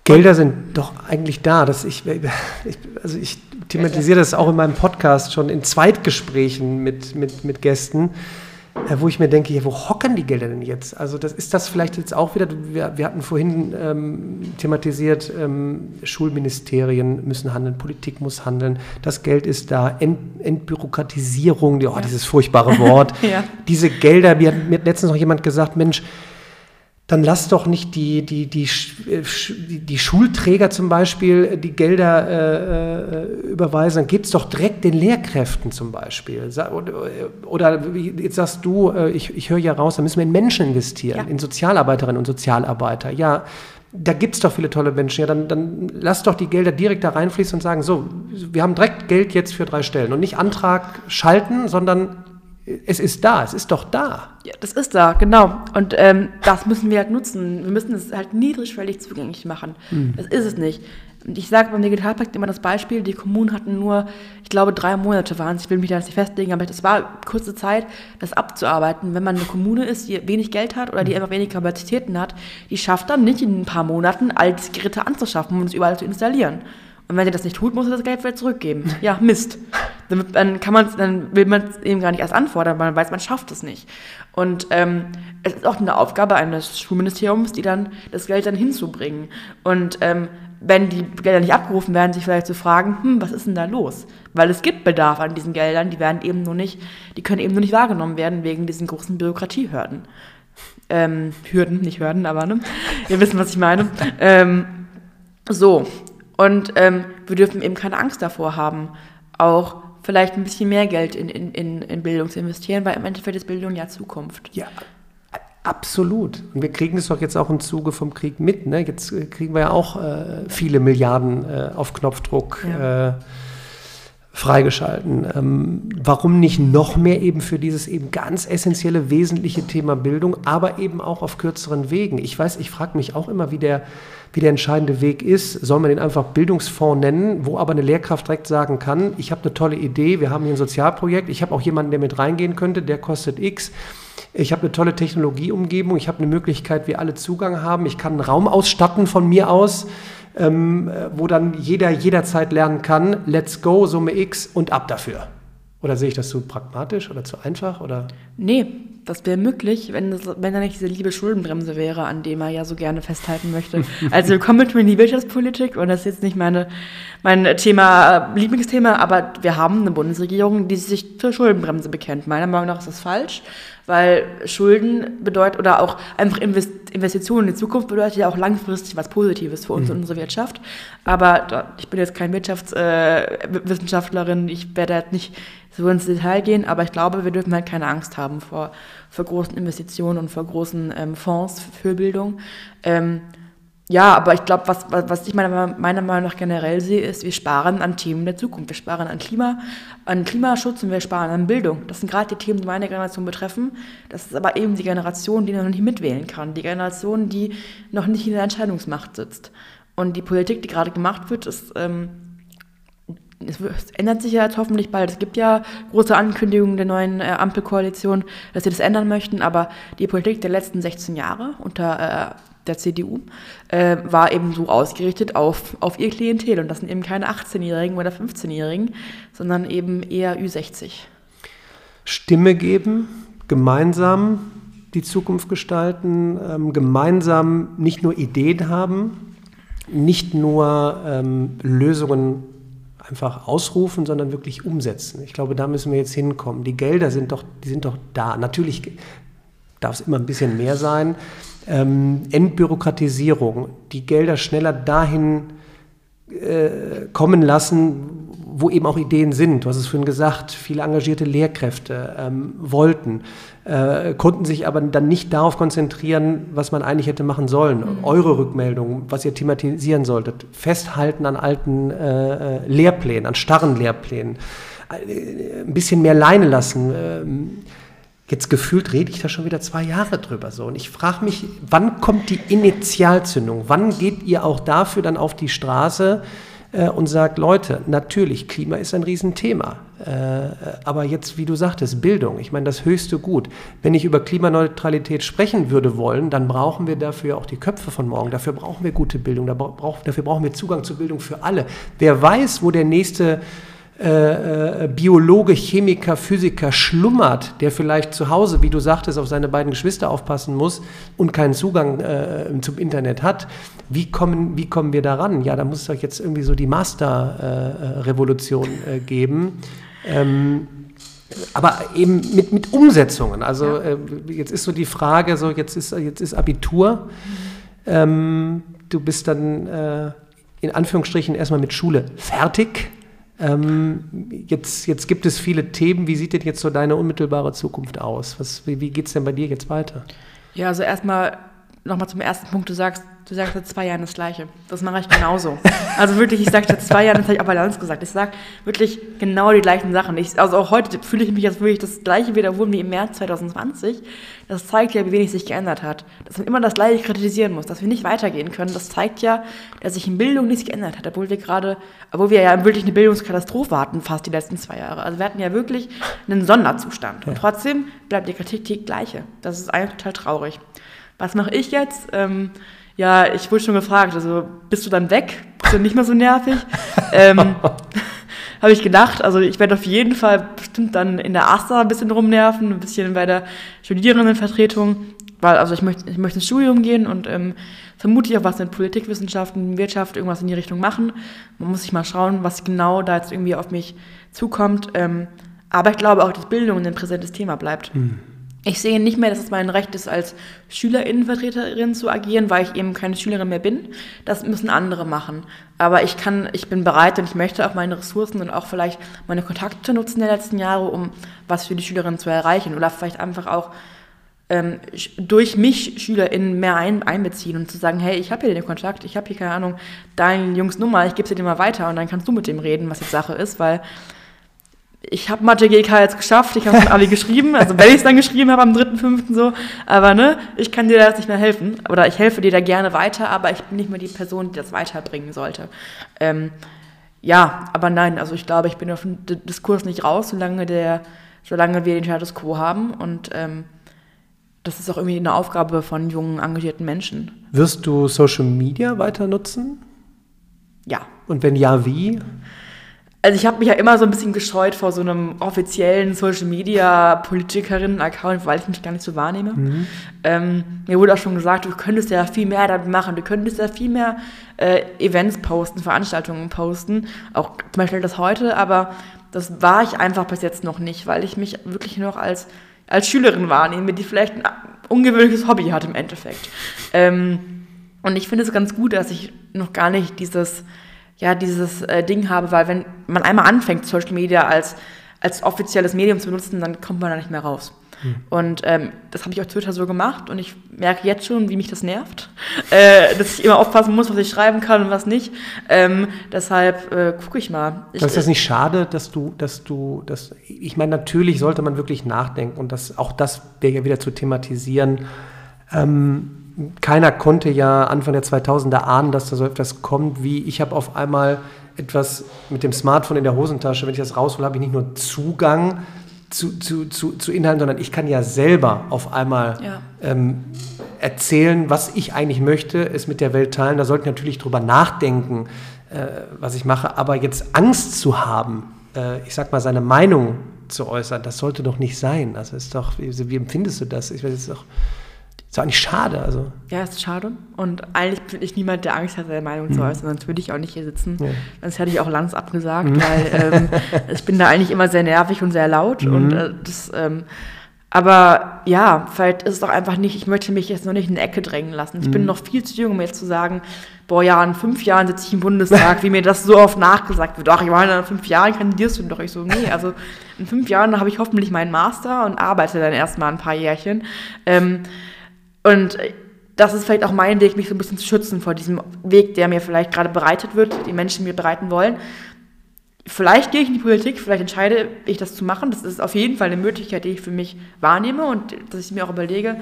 Gelder sind doch eigentlich da. Dass ich, also ich thematisiere das auch in meinem Podcast schon in Zweitgesprächen mit, mit, mit Gästen. Äh, wo ich mir denke, ja, wo hocken die Gelder denn jetzt? Also das, ist das vielleicht jetzt auch wieder, wir, wir hatten vorhin ähm, thematisiert, ähm, Schulministerien müssen handeln, Politik muss handeln, das Geld ist da, Ent, Entbürokratisierung, oh, ja. dieses furchtbare Wort, ja. diese Gelder, mir, mir hat letztens noch jemand gesagt, Mensch, dann lass doch nicht die, die, die, äh, die, Schulträger zum Beispiel die Gelder äh, äh überweisen, dann gib es doch direkt den Lehrkräften zum Beispiel. Oder jetzt sagst du, äh, ich, ich höre ja raus, da müssen wir in Menschen investieren, ja. in Sozialarbeiterinnen und Sozialarbeiter. Ja, da gibt es doch viele tolle Menschen. Ja, dann, dann lass doch die Gelder direkt da reinfließen und sagen, so, wir haben direkt Geld jetzt für drei Stellen. Und nicht Antrag schalten, sondern es ist da, es ist doch da. Ja, das ist da, genau. Und ähm, das müssen wir halt nutzen. Wir müssen es halt niedrigschwellig zugänglich machen. Mhm. Das ist es nicht. Und ich sage beim Digitalpakt immer das Beispiel, die Kommunen hatten nur, ich glaube, drei Monate waren es, ich will mich da nicht festlegen, aber es war kurze Zeit, das abzuarbeiten. Wenn man eine Kommune ist, die wenig Geld hat oder die hm. einfach wenig Kapazitäten hat, die schafft dann nicht in ein paar Monaten, all diese Geräte anzuschaffen und es überall zu installieren. Und wenn er das nicht tut, muss er das Geld wieder zurückgeben. Ja, Mist. Dann, kann man, dann will man es eben gar nicht erst anfordern, weil man weiß, man schafft es nicht. Und ähm, es ist auch eine Aufgabe eines Schulministeriums, die dann das Geld dann hinzubringen. Und ähm, wenn die Gelder nicht abgerufen werden, sich vielleicht zu fragen, hm, was ist denn da los? Weil es gibt Bedarf an diesen Geldern, die werden eben nur nicht, die können eben nur nicht wahrgenommen werden wegen diesen großen Bürokratiehürden. Ähm, Hürden, nicht Hürden, aber ne? Ihr wisst, was ich meine. Ähm, so, und ähm, wir dürfen eben keine Angst davor haben, auch vielleicht ein bisschen mehr Geld in, in, in Bildung zu investieren, weil im Endeffekt ist Bildung ja Zukunft. Ja, absolut. Und wir kriegen es doch jetzt auch im Zuge vom Krieg mit. Ne? Jetzt äh, kriegen wir ja auch äh, viele Milliarden äh, auf Knopfdruck. Ja. Äh, freigeschalten. Ähm, warum nicht noch mehr eben für dieses eben ganz essentielle, wesentliche Thema Bildung, aber eben auch auf kürzeren Wegen? Ich weiß, ich frage mich auch immer, wie der, wie der entscheidende Weg ist. Soll man den einfach Bildungsfonds nennen, wo aber eine Lehrkraft direkt sagen kann, ich habe eine tolle Idee, wir haben hier ein Sozialprojekt, ich habe auch jemanden, der mit reingehen könnte, der kostet X. Ich habe eine tolle Technologieumgebung, ich habe eine Möglichkeit, wie alle Zugang haben, ich kann einen Raum ausstatten von mir aus ähm, wo dann jeder jederzeit lernen kann, let's go, Summe X und ab dafür. Oder sehe ich das zu pragmatisch oder zu einfach? Oder? Nee, Das wäre möglich, wenn, das, wenn da nicht diese liebe Schuldenbremse wäre, an dem er ja so gerne festhalten möchte. Also Commitment in die Wirtschaftspolitik, und das ist jetzt nicht meine, mein Thema, äh, Lieblingsthema, aber wir haben eine Bundesregierung, die sich zur Schuldenbremse bekennt. Meiner Meinung nach ist das falsch, weil Schulden bedeutet, oder auch einfach Investitionen in die Zukunft bedeutet ja auch langfristig was Positives für uns mhm. und unsere Wirtschaft. Aber ich bin jetzt kein Wirtschaftswissenschaftlerin, äh, ich werde jetzt nicht so ins Detail gehen, aber ich glaube, wir dürfen halt keine Angst haben vor, vor großen Investitionen und vor großen ähm, Fonds für Bildung. Ähm, ja, aber ich glaube, was, was ich meiner, meiner Meinung nach generell sehe, ist, wir sparen an Themen der Zukunft. Wir sparen an Klima, an Klimaschutz und wir sparen an Bildung. Das sind gerade die Themen, die meine Generation betreffen. Das ist aber eben die Generation, die noch nicht mitwählen kann. Die Generation, die noch nicht in der Entscheidungsmacht sitzt. Und die Politik, die gerade gemacht wird, ist ähm, es ändert sich ja jetzt hoffentlich bald. Es gibt ja große Ankündigungen der neuen äh, Ampelkoalition, dass sie das ändern möchten, aber die Politik der letzten 16 Jahre unter äh, der CDU äh, war eben so ausgerichtet auf, auf ihr Klientel. Und das sind eben keine 18-Jährigen oder 15-Jährigen, sondern eben eher Ü60. Stimme geben, gemeinsam die Zukunft gestalten, ähm, gemeinsam nicht nur Ideen haben, nicht nur ähm, Lösungen einfach ausrufen, sondern wirklich umsetzen. Ich glaube, da müssen wir jetzt hinkommen. Die Gelder sind doch, die sind doch da. Natürlich darf es immer ein bisschen mehr sein. Ähm, Entbürokratisierung, die Gelder schneller dahin äh, kommen lassen, wo eben auch Ideen sind. Du hast es vorhin gesagt, viele engagierte Lehrkräfte ähm, wollten, äh, konnten sich aber dann nicht darauf konzentrieren, was man eigentlich hätte machen sollen. Mhm. Eure Rückmeldung, was ihr thematisieren solltet, festhalten an alten äh, Lehrplänen, an starren Lehrplänen, äh, ein bisschen mehr Leine lassen. Ähm, Jetzt gefühlt rede ich da schon wieder zwei Jahre drüber so. Und ich frage mich, wann kommt die Initialzündung? Wann geht ihr auch dafür dann auf die Straße äh, und sagt, Leute, natürlich, Klima ist ein Riesenthema. Äh, aber jetzt, wie du sagtest, Bildung, ich meine, das höchste Gut. Wenn ich über Klimaneutralität sprechen würde wollen, dann brauchen wir dafür auch die Köpfe von morgen. Dafür brauchen wir gute Bildung, dafür brauchen wir Zugang zu Bildung für alle. Wer weiß, wo der nächste äh, äh, Biologe, Chemiker, Physiker schlummert, der vielleicht zu Hause, wie du sagtest, auf seine beiden Geschwister aufpassen muss und keinen Zugang äh, zum Internet hat, wie kommen, wie kommen wir daran? Ja, da muss es doch jetzt irgendwie so die Master-Revolution äh, äh, geben. Ähm, aber eben mit, mit Umsetzungen. Also ja. jetzt ist so die Frage, so jetzt ist, jetzt ist Abitur. Ähm, du bist dann in Anführungsstrichen erstmal mit Schule fertig. Ähm, jetzt, jetzt gibt es viele Themen. Wie sieht denn jetzt so deine unmittelbare Zukunft aus? Was, wie wie geht es denn bei dir jetzt weiter? Ja, also erstmal nochmal zum ersten Punkt. Du sagst, Du sagst seit zwei Jahren das Gleiche. Das mache ich genauso. Also wirklich, ich sage seit zwei Jahren, das habe ich auch bei Lanz gesagt. Ich sage wirklich genau die gleichen Sachen. Ich, also auch heute fühle ich mich, als würde ich das Gleiche wiederholen wie im März 2020. Das zeigt ja, wie wenig sich geändert hat. Dass man immer das Gleiche kritisieren muss, dass wir nicht weitergehen können. Das zeigt ja, dass sich in Bildung nichts geändert hat, obwohl wir gerade, obwohl wir ja wirklich eine Bildungskatastrophe hatten, fast die letzten zwei Jahre. Also wir hatten ja wirklich einen Sonderzustand. Und trotzdem bleibt die Kritik die gleiche. Das ist eigentlich total traurig. Was mache ich jetzt? Ähm, ja, ich wurde schon gefragt, also bist du dann weg? Bist du nicht mehr so nervig? ähm, Habe ich gedacht, also ich werde auf jeden Fall bestimmt dann in der AStA ein bisschen rumnerven, ein bisschen bei der Studierendenvertretung, weil also ich möchte, ich möchte ins Studium gehen und ähm, vermutlich auch was in Politikwissenschaften, Wirtschaft, irgendwas in die Richtung machen. Man muss sich mal schauen, was genau da jetzt irgendwie auf mich zukommt. Ähm, aber ich glaube auch, dass Bildung ein präsentes Thema bleibt. Mhm. Ich sehe nicht mehr, dass es mein Recht ist, als Schülerinnenvertreterin zu agieren, weil ich eben keine Schülerin mehr bin. Das müssen andere machen. Aber ich kann, ich bin bereit und ich möchte auch meine Ressourcen und auch vielleicht meine Kontakte nutzen der letzten Jahre, um was für die Schülerinnen zu erreichen. Oder vielleicht einfach auch ähm, durch mich SchülerInnen mehr ein, einbeziehen und zu sagen, hey, ich habe hier den Kontakt, ich habe hier, keine Ahnung, deinen Jungs Nummer, ich gebe sie dir mal weiter und dann kannst du mit dem reden, was die Sache ist, weil ich habe Mathe GK jetzt geschafft, ich habe es Abi geschrieben, also wenn ich es dann geschrieben habe am 3.5. so, aber ne, ich kann dir da jetzt nicht mehr helfen oder ich helfe dir da gerne weiter, aber ich bin nicht mehr die Person, die das weiterbringen sollte. Ähm, ja, aber nein, also ich glaube, ich bin auf dem Diskurs nicht raus, solange, der, solange wir den Status Quo haben und ähm, das ist auch irgendwie eine Aufgabe von jungen, engagierten Menschen. Wirst du Social Media weiter nutzen? Ja. Und wenn ja, wie? Also ich habe mich ja immer so ein bisschen gescheut vor so einem offiziellen Social Media Politikerinnen-Account, weil ich mich gar nicht so wahrnehme. Mhm. Ähm, mir wurde auch schon gesagt, du könntest ja viel mehr damit machen, du könntest ja viel mehr äh, Events posten, Veranstaltungen posten, auch zum Beispiel das heute, aber das war ich einfach bis jetzt noch nicht, weil ich mich wirklich noch als, als Schülerin wahrnehme, die vielleicht ein ungewöhnliches Hobby hat im Endeffekt. Ähm, und ich finde es ganz gut, dass ich noch gar nicht dieses ja, dieses äh, Ding habe, weil wenn man einmal anfängt, Social Media als, als offizielles Medium zu benutzen, dann kommt man da nicht mehr raus. Hm. Und ähm, das habe ich auf Twitter so gemacht und ich merke jetzt schon, wie mich das nervt, äh, dass ich immer aufpassen muss, was ich schreiben kann und was nicht. Ähm, deshalb äh, gucke ich mal. Ich, ist das nicht schade, dass du, dass du, dass ich meine, natürlich sollte man wirklich nachdenken und das, auch das wäre ja wieder zu thematisieren. Ähm, keiner konnte ja Anfang der 2000er ahnen, dass da so etwas kommt, wie ich habe auf einmal etwas mit dem Smartphone in der Hosentasche, wenn ich das raushole, habe ich nicht nur Zugang zu, zu, zu, zu Inhalten, sondern ich kann ja selber auf einmal ja. ähm, erzählen, was ich eigentlich möchte, es mit der Welt teilen. Da sollte ich natürlich drüber nachdenken, äh, was ich mache, aber jetzt Angst zu haben, äh, ich sag mal, seine Meinung zu äußern, das sollte doch nicht sein. Also ist doch, wie, wie empfindest du das? Ich weiß jetzt doch ist eigentlich schade. Also. Ja, ist schade. Und eigentlich bin ich niemand, der Angst hat, seine Meinung mhm. zu äußern. Sonst würde ich auch nicht hier sitzen. Ja. Sonst hätte ich auch Lanz abgesagt, mhm. weil ähm, ich bin da eigentlich immer sehr nervig und sehr laut. Mhm. Und äh, das, ähm, aber ja, vielleicht ist es doch einfach nicht, ich möchte mich jetzt noch nicht in eine Ecke drängen lassen. Ich bin mhm. noch viel zu jung, um jetzt zu sagen, boah, ja, in fünf Jahren sitze ich im Bundestag, wie mir das so oft nachgesagt wird. Ach, ich meine, in fünf Jahren kandidierst du doch. Ich so, nee, also in fünf Jahren habe ich hoffentlich meinen Master und arbeite dann erstmal ein paar Jährchen. Ähm, und das ist vielleicht auch mein Weg, mich so ein bisschen zu schützen vor diesem Weg, der mir vielleicht gerade bereitet wird, die Menschen mir bereiten wollen. Vielleicht gehe ich in die Politik, vielleicht entscheide ich das zu machen. Das ist auf jeden Fall eine Möglichkeit, die ich für mich wahrnehme und dass ich mir auch überlege.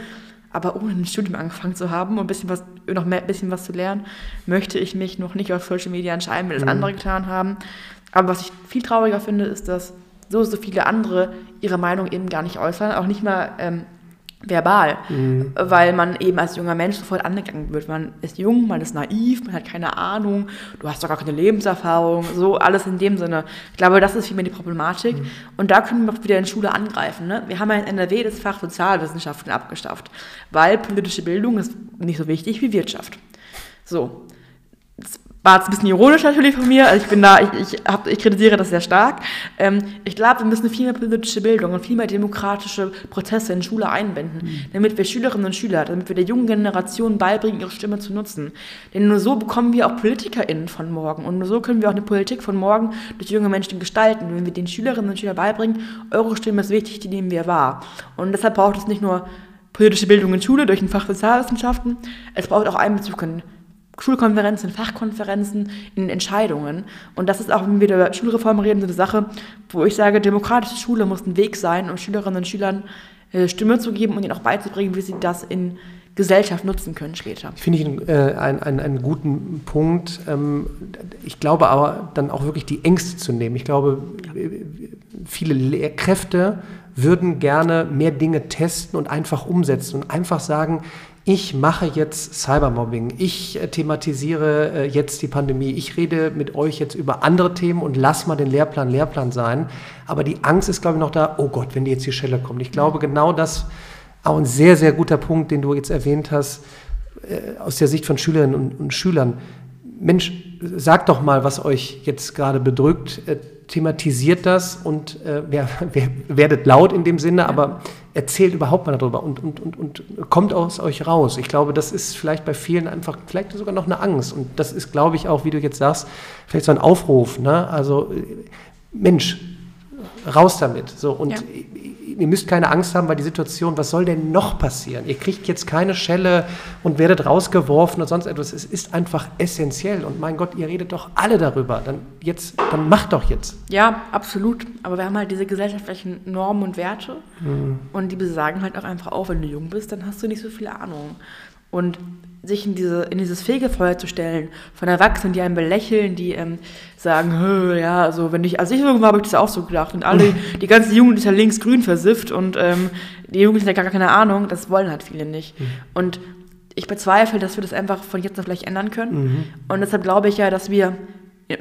Aber ohne ein Studium angefangen zu haben und ein bisschen was, noch mehr, ein bisschen was zu lernen, möchte ich mich noch nicht auf Social Media entscheiden, wenn das mhm. andere getan haben. Aber was ich viel trauriger finde, ist, dass so, so viele andere ihre Meinung eben gar nicht äußern, auch nicht mal ähm, verbal, mhm. weil man eben als junger Mensch sofort angegangen wird. Man ist jung, man ist naiv, man hat keine Ahnung, du hast doch gar keine Lebenserfahrung, so alles in dem Sinne. Ich glaube, das ist vielmehr die Problematik. Mhm. Und da können wir wieder in Schule angreifen. Ne? Wir haben ja in NRW das Fach Sozialwissenschaften abgeschafft, weil politische Bildung ist nicht so wichtig wie Wirtschaft. So, war jetzt ein bisschen ironisch natürlich von mir. Also ich bin da, ich, ich, hab, ich kritisiere das sehr stark. Ähm, ich glaube, wir müssen viel mehr politische Bildung und viel mehr demokratische Prozesse in Schule einbinden, mhm. damit wir Schülerinnen und Schüler, damit wir der jungen Generation beibringen, ihre Stimme zu nutzen. Denn nur so bekommen wir auch PolitikerInnen von morgen und nur so können wir auch eine Politik von morgen durch junge Menschen gestalten. Wenn wir den Schülerinnen und Schülern beibringen, eure Stimme ist wichtig, die nehmen wir wahr. Und deshalb braucht es nicht nur politische Bildung in Schule durch ein Fach Sozialwissenschaften, es braucht auch Einbezug in Schulkonferenzen, Fachkonferenzen, in Entscheidungen. Und das ist auch, wenn wir über Schulreform reden, so eine Sache, wo ich sage, demokratische Schule muss ein Weg sein, um Schülerinnen und Schülern äh, Stimme zu geben und ihnen auch beizubringen, wie sie das in Gesellschaft nutzen können später. Finde ich äh, einen, einen, einen guten Punkt. Ähm, ich glaube aber dann auch wirklich die Ängste zu nehmen. Ich glaube, viele Lehrkräfte würden gerne mehr Dinge testen und einfach umsetzen und einfach sagen, ich mache jetzt Cybermobbing, ich äh, thematisiere äh, jetzt die Pandemie, ich rede mit euch jetzt über andere Themen und lass mal den Lehrplan Lehrplan sein. Aber die Angst ist, glaube ich, noch da, oh Gott, wenn die jetzt die Schelle kommt. Ich glaube, genau das, auch ein sehr, sehr guter Punkt, den du jetzt erwähnt hast, äh, aus der Sicht von Schülerinnen und, und Schülern. Mensch, sagt doch mal, was euch jetzt gerade bedrückt, thematisiert das und äh, werdet laut in dem Sinne, aber erzählt überhaupt mal darüber und, und, und, und kommt aus euch raus. Ich glaube, das ist vielleicht bei vielen einfach, vielleicht sogar noch eine Angst. Und das ist, glaube ich, auch, wie du jetzt sagst, vielleicht so ein Aufruf. Ne? Also, Mensch, raus damit. So, und ja ihr müsst keine Angst haben, weil die Situation, was soll denn noch passieren? Ihr kriegt jetzt keine Schelle und werdet rausgeworfen und sonst etwas. Es ist einfach essentiell. Und mein Gott, ihr redet doch alle darüber. Dann jetzt, dann macht doch jetzt. Ja, absolut. Aber wir haben halt diese gesellschaftlichen Normen und Werte. Mhm. Und die besagen halt auch einfach auch, wenn du jung bist, dann hast du nicht so viel Ahnung. Und sich in, diese, in dieses Fegefeuer zu stellen von Erwachsenen, die einen belächeln, die ähm, sagen, ja, also wenn ich, als ich jung war, habe ich das auch so gedacht. Und alle, die ganze Jugend ist ja links-grün versifft und ähm, die Jugendlichen haben ja gar keine Ahnung, das wollen halt viele nicht. Mhm. Und ich bezweifle, dass wir das einfach von jetzt auf gleich ändern können. Mhm. Und deshalb glaube ich ja, dass wir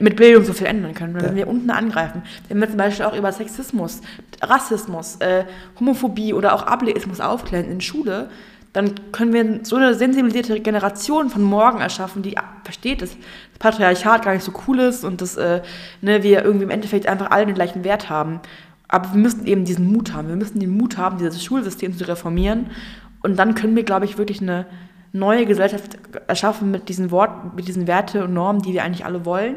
mit Bildung so viel ändern können, wenn ja. wir unten angreifen. Wenn wir zum Beispiel auch über Sexismus, Rassismus, äh, Homophobie oder auch Ableismus aufklären in Schule, dann können wir so eine sensibilisierte Generation von morgen erschaffen, die versteht, dass das Patriarchat gar nicht so cool ist und dass äh, ne, wir irgendwie im Endeffekt einfach alle den gleichen Wert haben. Aber wir müssen eben diesen Mut haben. Wir müssen den Mut haben, dieses Schulsystem zu reformieren. Und dann können wir, glaube ich, wirklich eine neue Gesellschaft erschaffen mit diesen Worten, mit diesen Werte und Normen, die wir eigentlich alle wollen,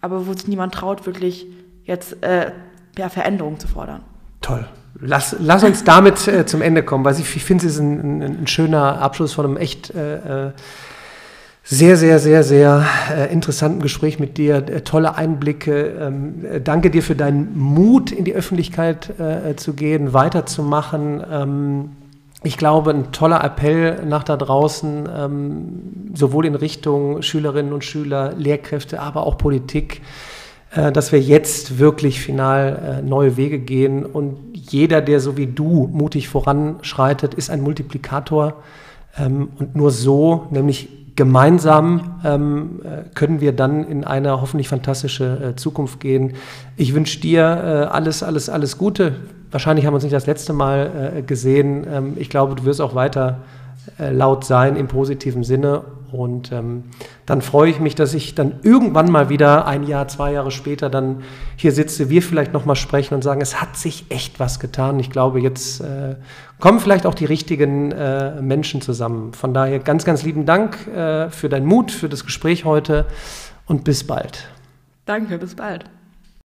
aber wo sich niemand traut, wirklich jetzt äh, ja, Veränderungen zu fordern. Toll. Lass, lass uns damit äh, zum Ende kommen, weil ich, ich finde, es ist ein, ein, ein, schöner Abschluss von einem echt äh, äh sehr, sehr, sehr, sehr äh, interessanten Gespräch mit dir. Äh, tolle Einblicke. Ähm, äh, danke dir für deinen Mut, in die Öffentlichkeit äh, zu gehen, weiterzumachen. Ähm, ich glaube, ein toller Appell nach da draußen, ähm, sowohl in Richtung Schülerinnen und Schüler, Lehrkräfte, aber auch Politik, äh, dass wir jetzt wirklich final äh, neue Wege gehen. Und jeder, der so wie du mutig voranschreitet, ist ein Multiplikator. Ähm, und nur so, nämlich gemeinsam ähm, äh, können wir dann in eine hoffentlich fantastische äh, Zukunft gehen. Ich wünsche dir äh, alles, alles, alles Gute. Wahrscheinlich haben wir uns nicht das letzte Mal äh, gesehen. Ähm, ich glaube, du wirst auch weiter äh, laut sein im positiven Sinne. Und ähm, dann freue ich mich, dass ich dann irgendwann mal wieder ein Jahr, zwei Jahre später dann hier sitze, wir vielleicht nochmal sprechen und sagen, es hat sich echt was getan. Ich glaube, jetzt äh, kommen vielleicht auch die richtigen äh, Menschen zusammen. Von daher ganz, ganz lieben Dank äh, für deinen Mut, für das Gespräch heute und bis bald. Danke, bis bald.